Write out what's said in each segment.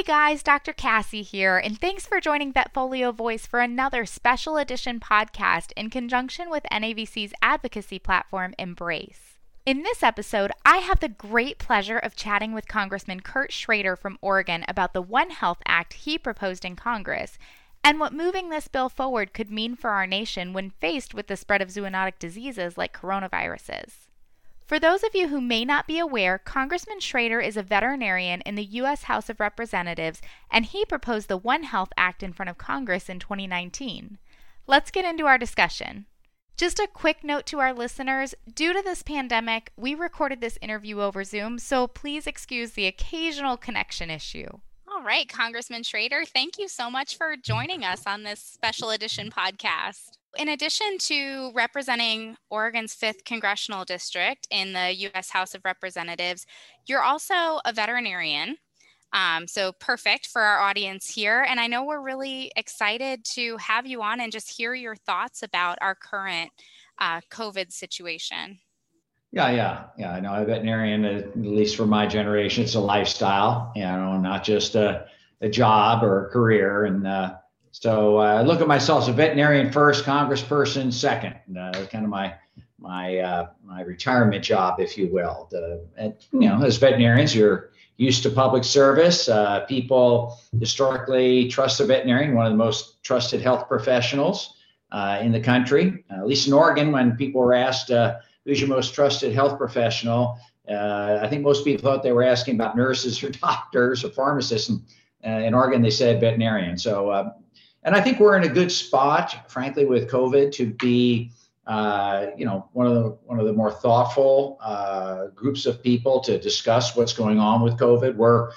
Hey guys, Dr. Cassi here, and thanks for joining Vetfolio Voice for another special edition podcast in conjunction with NAVC's advocacy platform, Embrace. In this episode, I have the great pleasure of chatting with Congressman Kurt Schrader from Oregon about the One Health Act he proposed in Congress and what moving this bill forward could mean for our nation when faced with the spread of zoonotic diseases like coronaviruses. For those of you who may not be aware, Congressman Schrader is a veterinarian in the U.S. House of Representatives, and he proposed the One Health Act in front of Congress in 2019. Let's get into our discussion. Just a quick note to our listeners due to this pandemic, we recorded this interview over Zoom, so please excuse the occasional connection issue. All right, Congressman Schrader, thank you so much for joining us on this special edition podcast. In addition to representing Oregon's 5th congressional district in the U.S. House of Representatives, you're also a veterinarian. Um, so perfect for our audience here. And I know we're really excited to have you on and just hear your thoughts about our current uh, COVID situation. Yeah, yeah, yeah. I know a veterinarian, at least for my generation, it's a lifestyle, you know, not just a, a job or a career. And uh, so uh, I look at myself as a veterinarian first, congressperson second. Uh, kind of my my uh, my retirement job, if you will. The, you know, as veterinarians, you're used to public service. Uh, people historically trust the veterinarian, one of the most trusted health professionals uh, in the country. Uh, at least in Oregon, when people were asked who's your most trusted health professional, I think most people thought they were asking about nurses or doctors or pharmacists. And, in Oregon, they said veterinarian. So and I think we're in a good spot, frankly, with COVID to be, uh, you know, one of the one of the more thoughtful uh, groups of people to discuss what's going on with COVID. We're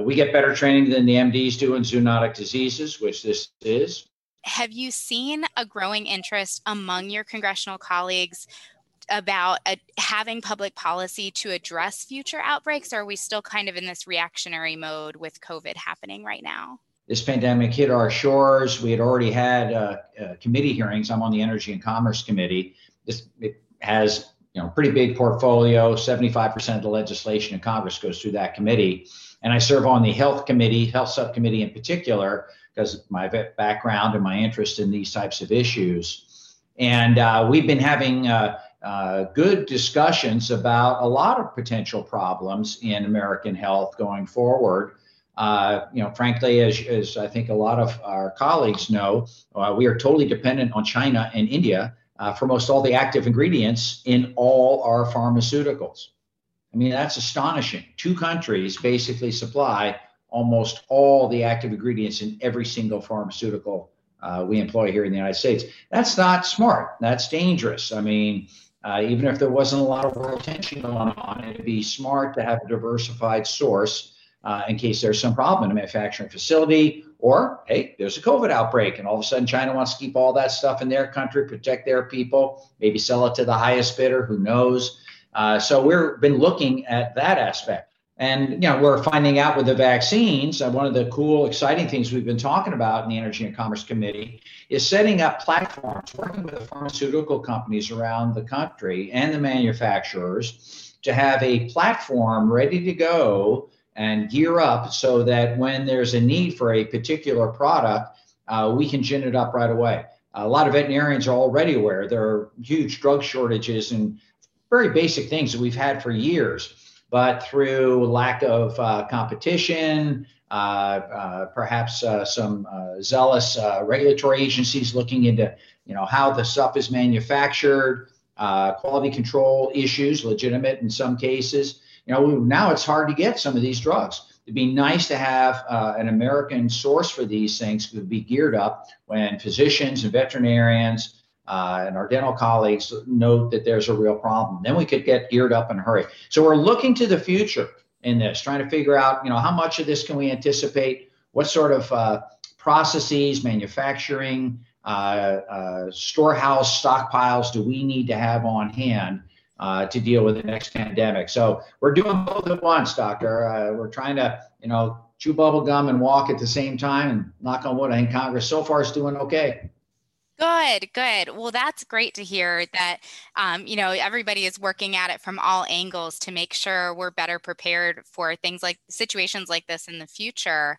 we get better training than the MDs do in zoonotic diseases, which this is. Have you seen a growing interest among your congressional colleagues about uh, having public policy to address future outbreaks, or are we still kind of in this reactionary mode with COVID happening right now? This pandemic hit our shores. We had already had uh, uh, committee hearings. I'm on the Energy and Commerce Committee. This it has you know pretty big portfolio. 75% of the legislation in Congress goes through that committee, and I serve on the Health Committee, Health Subcommittee in particular, because my background and my interest in these types of issues. And uh, we've been having uh, uh, good discussions about a lot of potential problems in American health going forward. Uh, you know, frankly, as, as I think a lot of our colleagues know, uh, we are totally dependent on China and India uh, for most all the active ingredients in all our pharmaceuticals. I mean, that's astonishing. Two countries basically supply almost all the active ingredients in every single pharmaceutical uh, we employ here in the United States. That's not smart. That's dangerous. I mean, uh, even if there wasn't a lot of world tension going on, it'd be smart to have a diversified source uh, in case there's some problem in a manufacturing facility, or hey, there's a COVID outbreak, and all of a sudden China wants to keep all that stuff in their country, protect their people, maybe sell it to the highest bidder. Who knows? Uh, so we've been looking at that aspect. And you know, we're finding out with the vaccines. Uh, one of the cool, exciting things we've been talking about in the Energy and Commerce Committee is setting up platforms, working with the pharmaceutical companies around the country and the manufacturers to have a platform ready to go and gear up so that when there's a need for a particular product, uh, we can gin it up right away. A lot of veterinarians are already aware there are huge drug shortages and very basic things that we've had for years, but through lack of uh, competition, uh, uh perhaps uh, some uh, zealous regulatory agencies looking into, you know, how the stuff is manufactured, quality control issues, legitimate in some cases you know, now it's hard to get some of these drugs. It'd be nice to have uh, an American source for these things to be geared up when physicians and veterinarians uh, and our dental colleagues note that there's a real problem. Then we could get geared up in a hurry. So we're looking to the future in this, trying to figure out, you know, how much of this can we anticipate? What sort of uh, processes, manufacturing, uh, uh, storehouse stockpiles do we need to have on hand uh, to deal with the next pandemic. So we're doing both at once, doctor. Uh, we're trying to, you know, chew bubble gum and walk at the same time. And knock on wood, I think Congress so far is doing okay. Good, good. Well, that's great to hear that, um, you know, everybody is working at it from all angles to make sure we're better prepared for things like situations like this in the future.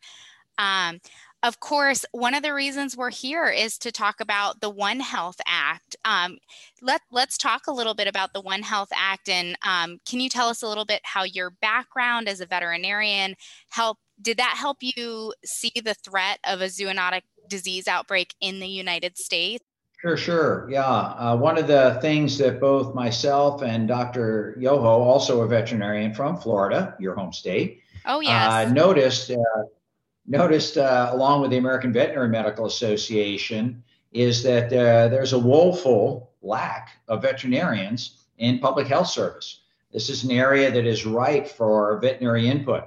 Um, of course, one of the reasons we're here is to talk about the One Health Act. Um, let, let's talk a little bit about the One Health Act. And um, can you tell us a little bit how your background as a veterinarian helped? Did that help you see the threat of a zoonotic disease outbreak in the United States? Sure, sure. Yeah. Uh, one of the things that both myself and Dr. Yoho, also a veterinarian from Florida, your home state, oh, yes. Uh, noticed uh, noticed, uh, along with the American Veterinary Medical Association, is that uh, there's a woeful lack of veterinarians in public health service. This is an area that is ripe for veterinary input.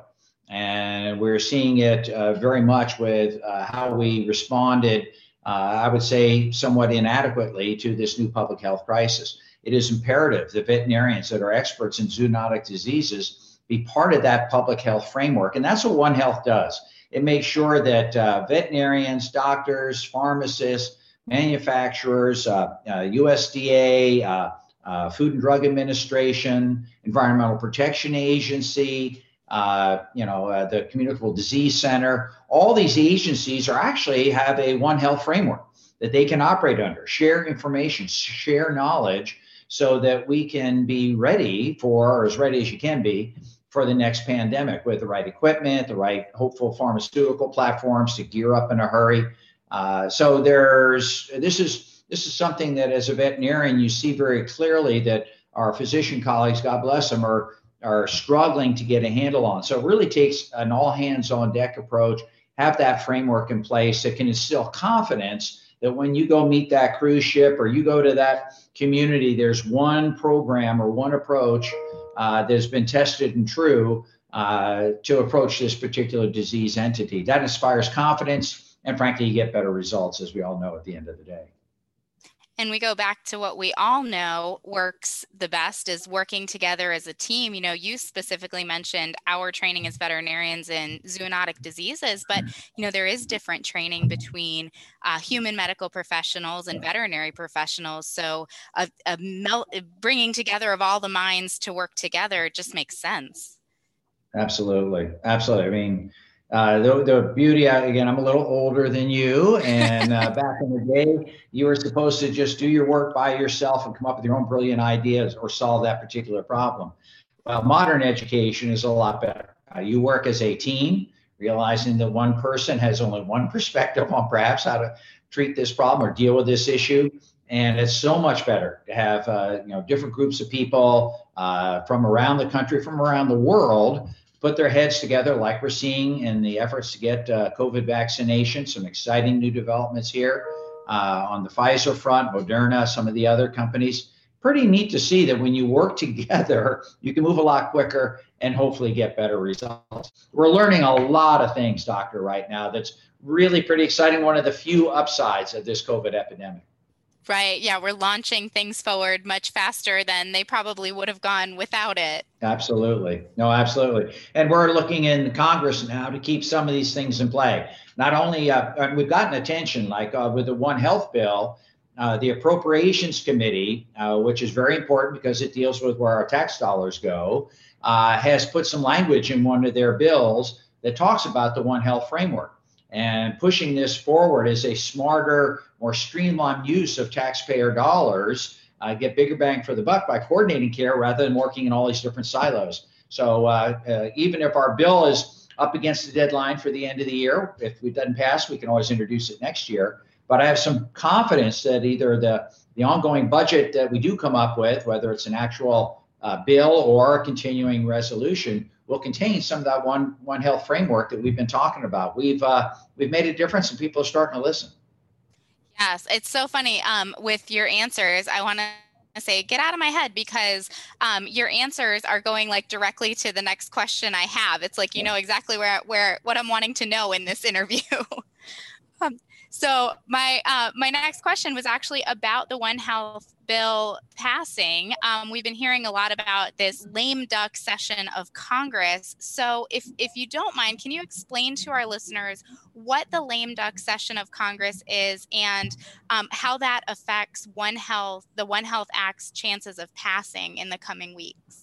And we're seeing it uh, very much with uh, how we responded, uh, I would say, somewhat inadequately to this new public health crisis. It is imperative that veterinarians that are experts in zoonotic diseases be part of that public health framework. And that's what One Health does it makes sure that uh, veterinarians, doctors, pharmacists, manufacturers, uh, USDA, uh, uh, Food and Drug Administration, Environmental Protection Agency, uh, you know, the Communicable Disease Center, all these agencies are actually have a One Health framework that they can operate under, share information, share knowledge, so that we can be ready for, or as ready as you can be, for the next pandemic with the right equipment, the right hopeful pharmaceutical platforms to gear up in a hurry. Uh, so there's this is this is something that as a veterinarian you see very clearly that our physician colleagues, God bless them, are are struggling to get a handle on. So it really takes an all hands on deck approach. Have that framework in place that can instill confidence that when you go meet that cruise ship or you go to that community, there's one program or one approach uh, that has been tested and true uh, to approach this particular disease entity. That inspires confidence, and frankly, you get better results, as we all know at the end of the day. And we go back to what we all know works the best is working together as a team. You know, you specifically mentioned our training as veterinarians in zoonotic diseases, but you know there is different training between uh, human medical professionals and veterinary professionals. So a, a mel- bringing together of all the minds to work together just makes sense. Absolutely, absolutely. I mean, uh, the, the beauty, again, I'm a little older than you. And uh, back in the day, you were supposed to just do your work by yourself and come up with your own brilliant ideas or solve that particular problem. Well, modern education is a lot better. Uh, you work as a team, realizing that one person has only one perspective on perhaps how to treat this problem or deal with this issue. And it's so much better to have uh, you know different groups of people uh, from around the country, from around the world put their heads together, like we're seeing in the efforts to get uh, COVID vaccination. Some exciting new developments here uh, on the Pfizer front, Moderna, some of the other companies. Pretty neat to see that when you work together, you can move a lot quicker and hopefully get better results. We're learning a lot of things, doctor, right now. That's really pretty exciting. One of the few upsides of this COVID epidemic. Right. Yeah. We're launching things forward much faster than they probably would have gone without it. Absolutely. No, absolutely. And we're looking in Congress now to keep some of these things in play. Not only, uh, we've gotten attention, like uh, with the One Health bill, uh, the Appropriations Committee, uh, which is very important because it deals with where our tax dollars go, uh, has put some language in one of their bills that talks about the One Health framework and pushing this forward as a smarter, more streamlined use of taxpayer dollars, uh, get bigger bang for the buck by coordinating care rather than working in all these different silos. So uh, uh, even if our bill is up against the deadline for the end of the year, if it doesn't pass, we can always introduce it next year. But I have some confidence that either the the ongoing budget that we do come up with, whether it's an actual uh, bill or a continuing resolution, will contain some of that one one health framework that we've been talking about. We've uh, we've made a difference, and people are starting to listen. Yes, it's so funny. Um, with your answers, I want to say get out of my head because um, your answers are going like directly to the next question I have. It's like you know exactly where where what I'm wanting to know in this interview. um, So my uh, my next question was actually about the One Health bill passing. Um, we've been hearing a lot about this lame duck session of Congress. So if if you don't mind, can you explain to our listeners what the lame duck session of Congress is and um, how that affects One Health, the One Health Act's chances of passing in the coming weeks?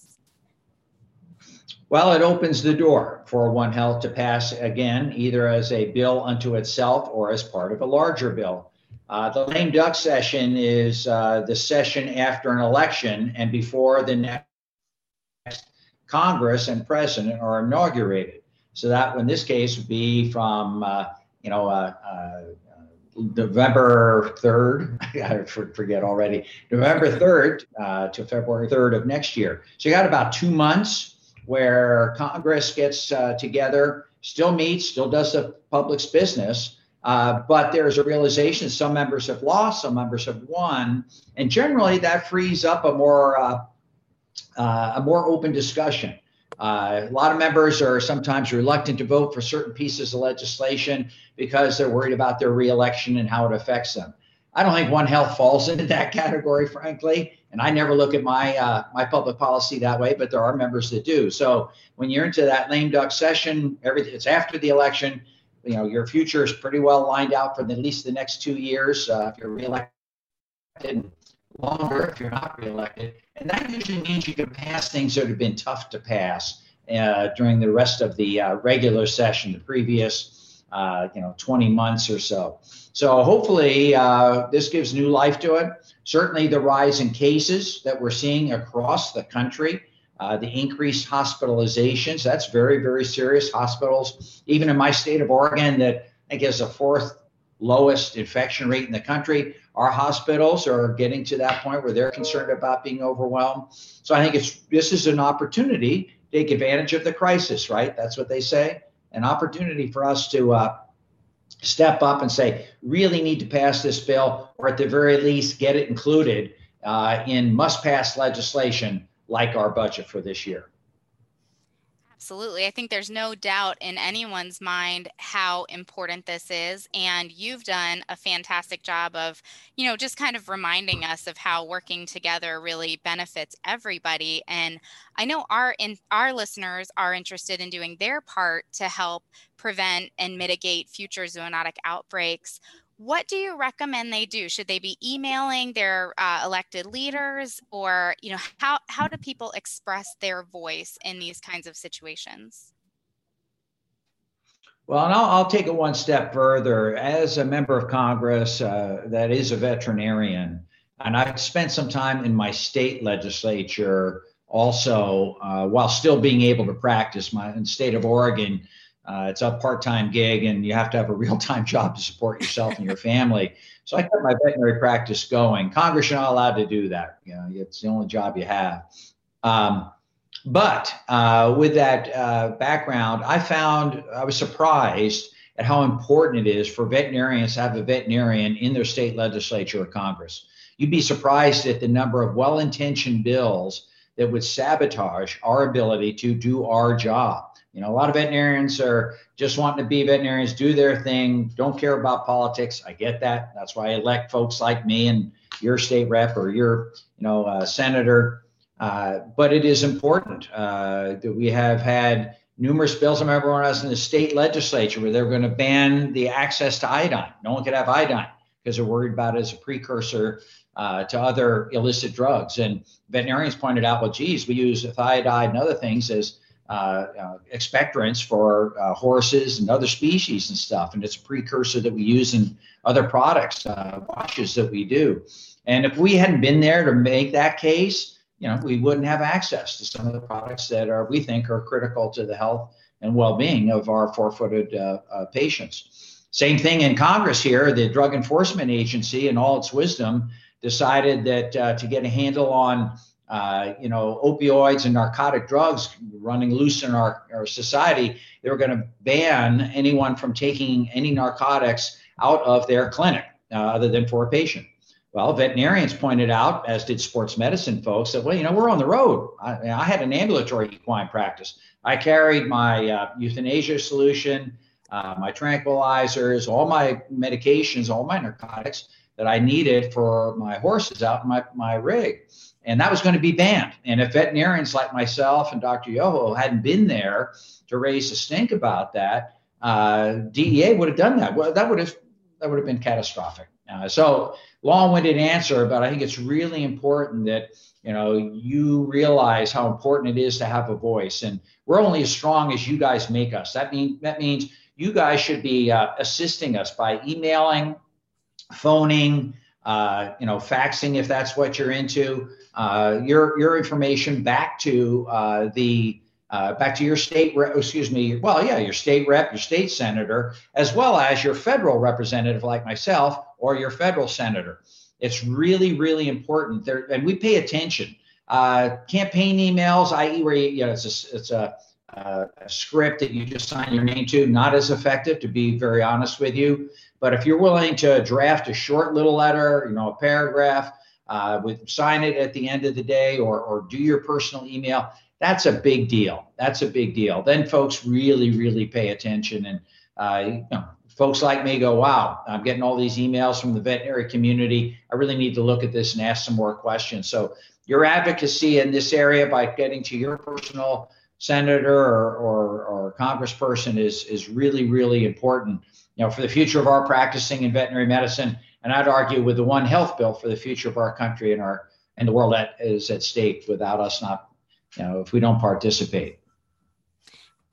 Well, it opens the door for One Health to pass again, either as a bill unto itself or as part of a larger bill. Uh, the lame duck session is uh, the session after an election and before the next Congress and president are inaugurated. So that, in this case, would be from uh, you know uh, uh, November 3rd, I forget already, November 3rd uh, to February 3rd of next year. So you got about two months where Congress gets uh, together, still meets, still does the public's business, uh, but there's a realization some members have lost, some members have won, and generally that frees up a more uh, uh a more open discussion. Uh, a lot of members are sometimes reluctant to vote for certain pieces of legislation because they're worried about their reelection and how it affects them. I don't think One Health falls into that category, frankly. And I never look at my uh, my public policy that way, but there are members that do. So when you're into that lame duck session, everything it's after the election. You know your future is pretty well lined out for the, at least the next two years. Uh, if you're reelected, longer if you're not reelected, and that usually means you can pass things that have been tough to pass uh, during the rest of the uh, regular session, the previous uh, you know 20 months or so. So hopefully uh, this gives new life to it. Certainly the rise in cases that we're seeing across the country, uh, the increased hospitalizations, that's very, very serious. Hospitals, even in my state of Oregon, that I think is the fourth lowest infection rate in the country, our hospitals are getting to that point where they're concerned about being overwhelmed. So I think it's this is an opportunity to take advantage of the crisis, right? That's what they say. An opportunity for us to uh, step up and say, really need to pass this bill, or at the very least, get it included uh, in must pass legislation like our budget for this year. Absolutely. I think there's no doubt in anyone's mind how important this is. And you've done a fantastic job of, you know, just kind of reminding us of how working together really benefits everybody. And I know our in our listeners are interested in doing their part to help prevent and mitigate future zoonotic outbreaks what do you recommend they do? Should they be emailing their uh, elected leaders or you know how, how do people express their voice in these kinds of situations? Well and i'll, I'll take it one step further. As a member of congress uh, that is a veterinarian and i've spent some time in my state legislature also uh, while still being able to practice my in state of oregon uh, it's a part-time gig, and you have to have a real-time job to support yourself and your family. So I kept my veterinary practice going. Congress, you're not allowed to do that. You know, it's the only job you have. Um, but uh, with that uh, background, I found I was surprised at how important it is for veterinarians to have a veterinarian in their state legislature or Congress. You'd be surprised at the number of well-intentioned bills that would sabotage our ability to do our job. You know, a lot of veterinarians are just wanting to be veterinarians, do their thing, don't care about politics. I get that. That's why I elect folks like me and your state rep or your, you know, uh, senator. Uh, but it is important uh, that we have had numerous bills. I remember when I was in the state legislature where they were going to ban the access to iodine. No one could have iodine because they're worried about it as a precursor uh, to other illicit drugs. And veterinarians pointed out, well, geez, we use thiodide and other things as expectorants for uh, horses and other species and stuff. And it's a precursor that we use in other products, uh, washes that we do. And if we hadn't been there to make that case, you know, we wouldn't have access to some of the products that are we think are critical to the health and well-being of our four-footed uh, uh, patients. Same thing in Congress here. The Drug Enforcement Agency, in all its wisdom, decided that to get a handle on uh, you know, opioids and narcotic drugs running loose in our, our society, they were going to ban anyone from taking any narcotics out of their clinic uh, other than for a patient. Well, veterinarians pointed out, as did sports medicine folks, that, well, you know, we're on the road. I, I had an ambulatory equine practice. I carried my uh, euthanasia solution. uh, my tranquilizers, all my medications, all my narcotics that I needed for my horses out in my, my rig. And that was going to be banned. And if veterinarians like myself and Dr. Yoho hadn't been there to raise a stink about that, uh, DEA would have done that. Well, that would have that would have been catastrophic. Uh, so long-winded answer, but I think it's really important that you know you realize how important it is to have a voice, and we're only as strong as you guys make us. That means that means you guys should be uh, assisting us by emailing, phoning, uh, you know, faxing if that's what you're into. Uh, your your information back to uh, the uh, back to your state, rep, excuse me, well, yeah, your state rep, your state senator, as well as your federal representative like myself or your federal senator. It's really, really important there, and we pay attention. Uh, campaign emails, i.e., where you, you know, it's a, it's a, uh, a script that you just sign your name to, not as effective, to be very honest with you. But if you're willing to draft a short little letter, you know, a paragraph, uh, with sign it at the end of the day, or or do your personal email that's a big deal. That's a big deal. Then folks really, really pay attention, and uh, you know, folks like me go, "Wow, I'm getting all these emails from the veterinary community. I really need to look at this and ask some more questions." So your advocacy in this area by getting to your personal senator or, or, or congressperson is is really, really important. You know, for the future of our practicing in veterinary medicine, and I'd argue with the One Health bill for the future of our country and our and the world that is at stake without us not you know, if we don't participate.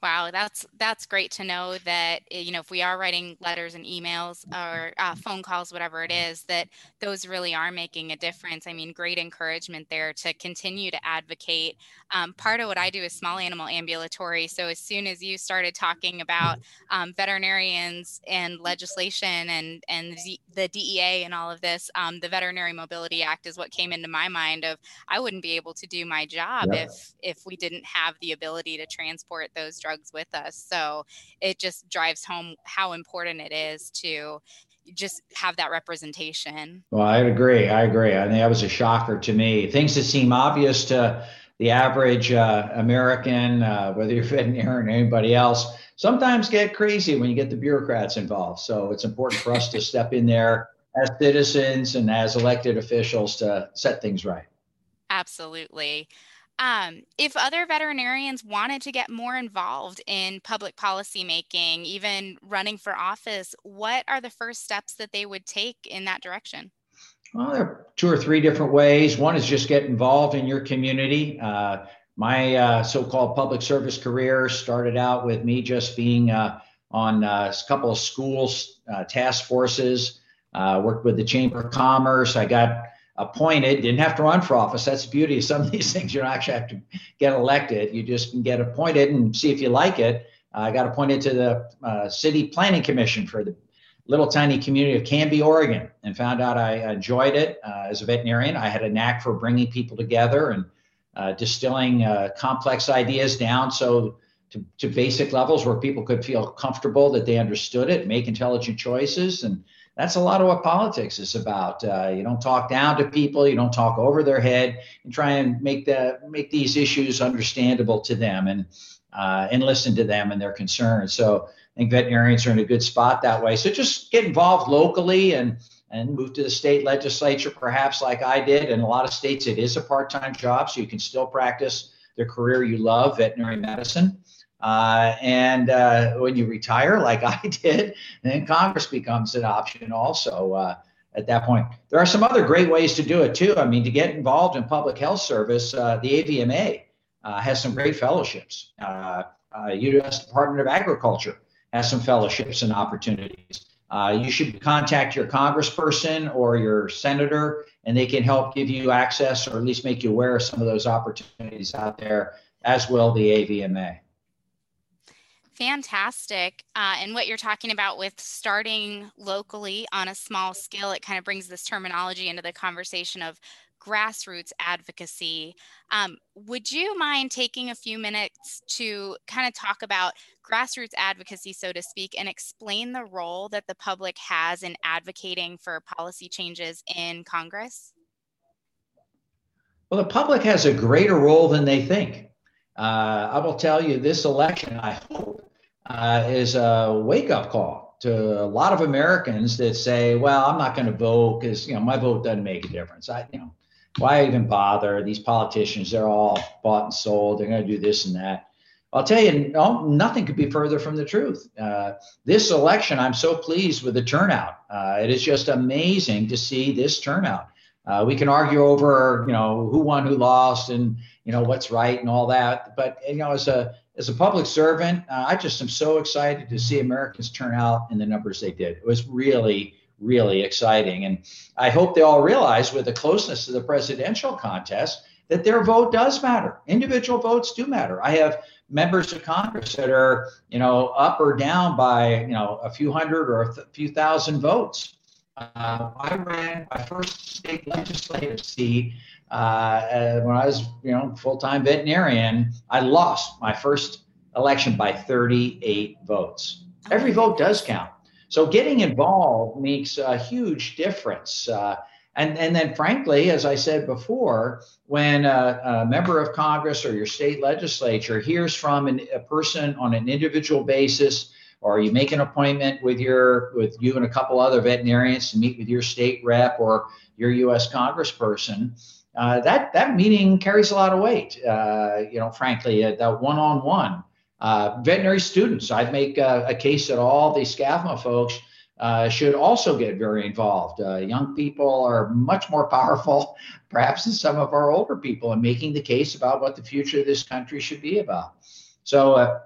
Wow, that's that's great to know that eh, you know if we are writing letters and emails or uh, phone calls, whatever it is, that those really are making a difference. I mean, great encouragement there to continue to advocate. Um, part of what I do is small animal ambulatory. So as soon as you started talking about um, veterinarians and legislation and and the DEA and all of this, um, the Veterinary Mobility Act is what came into my mind. Of I wouldn't be able to do my job yeah. if if we didn't have the ability to transport those drugs with us. So it just drives home how important it is to just have that representation. Well, I agree. I agree. I think that was a shocker to me. Things that seem obvious to the average uh, American, uh, whether you're veterinarian or anybody else, sometimes get crazy when you get the bureaucrats involved. So it's important for us to step in there as citizens and as elected officials to set things right. Absolutely. Um, if other veterinarians wanted to get more involved in public policy making, even running for office, what are the first steps that they would take in that direction? Well, there are two or three different ways. One is just get involved in your community. Uh, my uh, so-called public service career started out with me just being uh, on uh, a couple of schools, uh, task forces, uh, worked with the Chamber of Commerce. I got appointed, didn't have to run for office. That's the beauty of some of these things. You don't actually have to get elected. You just can get appointed and see if you like it. I got appointed to the uh, City Planning Commission for the little tiny community of Canby, Oregon, and found out I enjoyed it uh, as a veterinarian. I had a knack for bringing people together and uh, distilling uh, complex ideas down so to, to basic levels where people could feel comfortable that they understood it, make intelligent choices, and that's a lot of what politics is about. Uh, you don't talk down to people, you don't talk over their head, and try and make the make these issues understandable to them and uh, and listen to them and their concerns. So I think veterinarians are in a good spot that way. So just get involved locally and and move to the state legislature, perhaps like I did. In a lot of states, it is a part-time job, so you can still practice the career you love, veterinary medicine. Uh, and uh, when you retire, like I did, then Congress becomes an option also uh, at that point. There are some other great ways to do it too. I mean, to get involved in public health service, uh, the AVMA uh, has some great fellowships. U.S. Uh, Department of Agriculture has some fellowships and opportunities. you should contact your congressperson or your senator, and they can help give you access or at least make you aware of some of those opportunities out there, as will the AVMA. Fantastic. Uh, and what you're talking about with starting locally on a small scale, it kind of brings this terminology into the conversation of grassroots advocacy. Um, would you mind taking a few minutes to kind of talk about grassroots advocacy, so to speak, and explain the role that the public has in advocating for policy changes in Congress? Well, the public has a greater role than they think. Uh, I will tell you this election, I hope, uh, is a wake up call to a lot of Americans that say, well, I'm not going to vote because, you know, my vote doesn't make a difference. I, you know, why even bother? These politicians, they're all bought and sold. They're going to do this and that. I'll tell you, no, nothing could be further from the truth. Uh, this election, I'm so pleased with the turnout. Uh, it is just amazing to see this turnout. Uh, we can argue over, you know, who won, who lost, and you know what's right and all that. But you know, as a as a public servant, uh, I just am so excited to see Americans turn out in the numbers they did. It was really, really exciting, and I hope they all realize with the closeness of the presidential contest that their vote does matter. Individual votes do matter. I have members of Congress that are, you know, up or down by, you know, a few hundred or a th- few thousand votes. Uh, I ran my first state legislative seat uh, uh, when I was, you know, full-time veterinarian. I lost my first election by 38 votes. Every vote does count. So getting involved makes a huge difference. Uh, and, and then, frankly, as I said before, when a, a member of Congress or your state legislature hears from an, a person on an individual basis or you make an appointment with your with you and a couple other veterinarians to meet with your state rep or your U.S. Congressperson, uh, that that meeting carries a lot of weight. Uh, you know, frankly, uh, that one-on-one. Uh, veterinary students, I'd make a, a, case that all the SCAVMA folks uh, should also get very involved. Uh, young people are much more powerful, perhaps, than some of our older people in making the case about what the future of this country should be about. So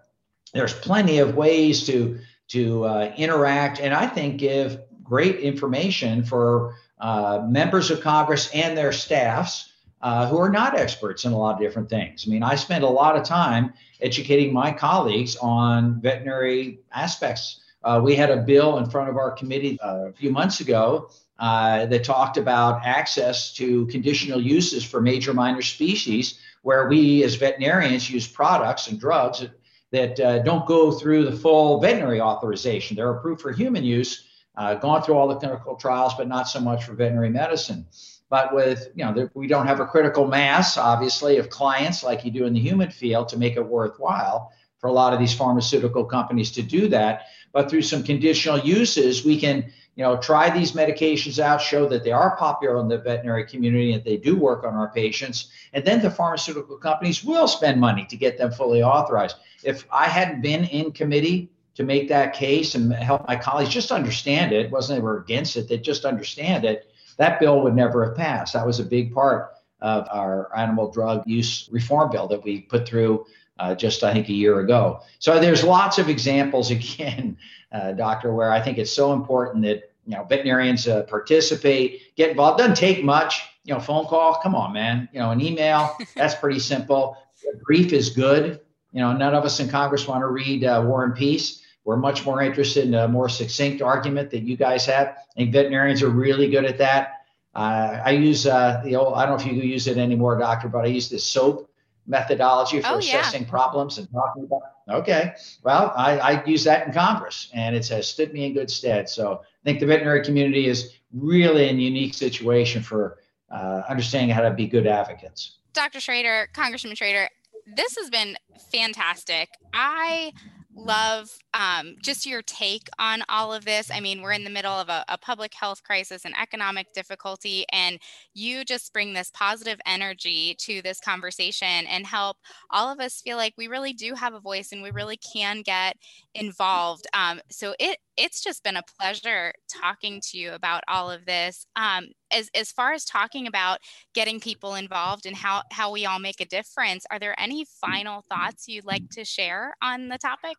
there's plenty of ways to to uh, interact and I think give great information for uh, members of Congress and their staffs uh, who are not experts in a lot of different things. I mean, I spend a lot of time educating my colleagues on veterinary aspects. Uh, we had a bill in front of our committee uh, a few months ago uh, that talked about access to conditional uses for major minor species, where we as veterinarians use products and drugs that uh, don't go through the full veterinary authorization. They're approved for human use, uh, gone through all the clinical trials, but not so much for veterinary medicine. But with, you know, we don't have a critical mass, obviously, of clients like you do in the human field to make it worthwhile for a lot of these pharmaceutical companies to do that. But through some conditional uses, we can you know, try these medications out, show that they are popular in the veterinary community and they do work on our patients. And then the pharmaceutical companies will spend money to get them fully authorized. If I hadn't been in committee to make that case and help my colleagues just understand it, it wasn't they were against it, they just understand it, that bill would never have passed. That was a big part of our animal drug use reform bill that we put through uh, just I think a year ago. So there's lots of examples again, uh, doctor, where I think it's so important that you know veterinarians uh, participate, get involved. Doesn't take much. You know, phone call. Come on, man. You know, an email. That's pretty simple. brief is good. You know, none of us in Congress want to read uh, War and Peace. We're much more interested in a more succinct argument that you guys have. I think veterinarians are really good at that. Uh, I use uh, the old, I don't know if you use it anymore, doctor, but I use this SOAP methodology for oh, assessing yeah. problems and talking about. Okay, well, I, I use that in Congress, and it has stood me in good stead. So I think the veterinary community is really in a unique situation for uh, understanding how to be good advocates. Dr. Schrader, Congressman Schrader, this has been fantastic. I love um, just your take on all of this. I mean, we're in the middle of a, a, public health crisis and economic difficulty, and you just bring this positive energy to this conversation and help all of us feel like we really do have a voice and we really can get involved. Um, so it it's just been a pleasure talking to you about all of this. Um, as as far as talking about getting people involved and how how we all make a difference, are there any final thoughts you'd like to share on the topic?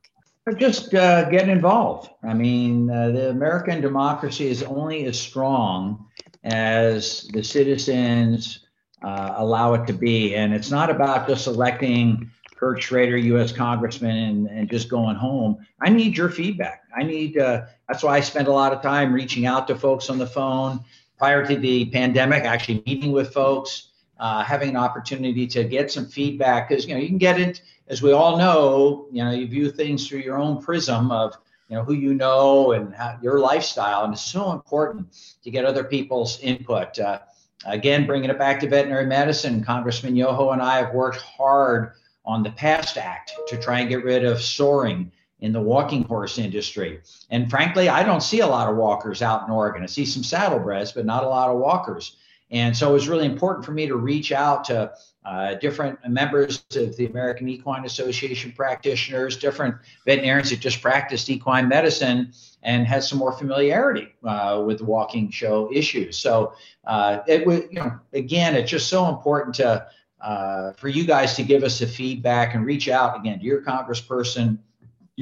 Just uh, get involved. I mean, uh, the American democracy is only as strong as the citizens uh, allow it to be. And it's not about just electing Kurt Schrader, U.S. Congressman, and, and just going home. I need your feedback. I need, uh, that's why I spend a lot of time reaching out to folks on the phone prior to the pandemic, actually meeting with folks. Uh, having an opportunity to get some feedback because you know you can get it as we all know, you know, you view things through your own prism of, you know, who you know and how, your lifestyle. And it's so important to get other people's input. Uh, again, bringing it back to veterinary medicine, Congressman Yoho and I have worked hard on the PAST Act to try and get rid of soring in the walking horse industry. And frankly, I don't see a lot of walkers out in Oregon. I see some saddlebreds, but not a lot of walkers. And so it was really important for me to reach out to uh, different members of the American Equine Association practitioners, different veterinarians that just practiced equine medicine and had some more familiarity uh, with walking show issues. So uh, it was, you know, again, it's just so important to uh, for you guys to give us the feedback and reach out again to your congressperson,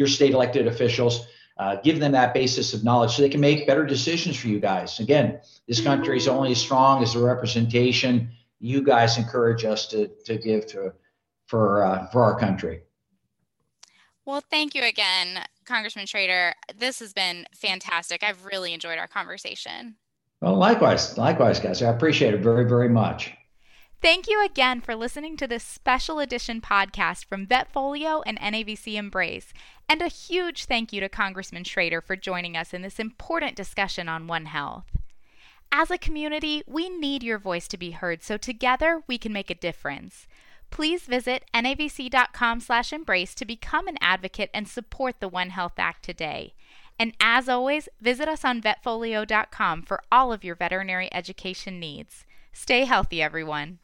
your state elected officials. Uh, give them that basis of knowledge so they can make better decisions for you guys. Again, this country is only as strong as the representation you guys encourage us to, to give to for uh, for our country. Well, thank you again, Congressman Schrader. This has been fantastic. I've really enjoyed our conversation. Well, likewise, likewise, guys. I appreciate it very, very much. Thank you again for listening to this special edition podcast from Vetfolio and NAVC Embrace. And a huge thank you to Congressman Schrader for joining us in this important discussion on One Health. As a community, we need your voice to be heard so together we can make a difference. Please visit navc.com/embrace to become an advocate and support the One Health Act today. And as always, visit us on vetfolio.com for all of your veterinary education needs. Stay healthy, everyone.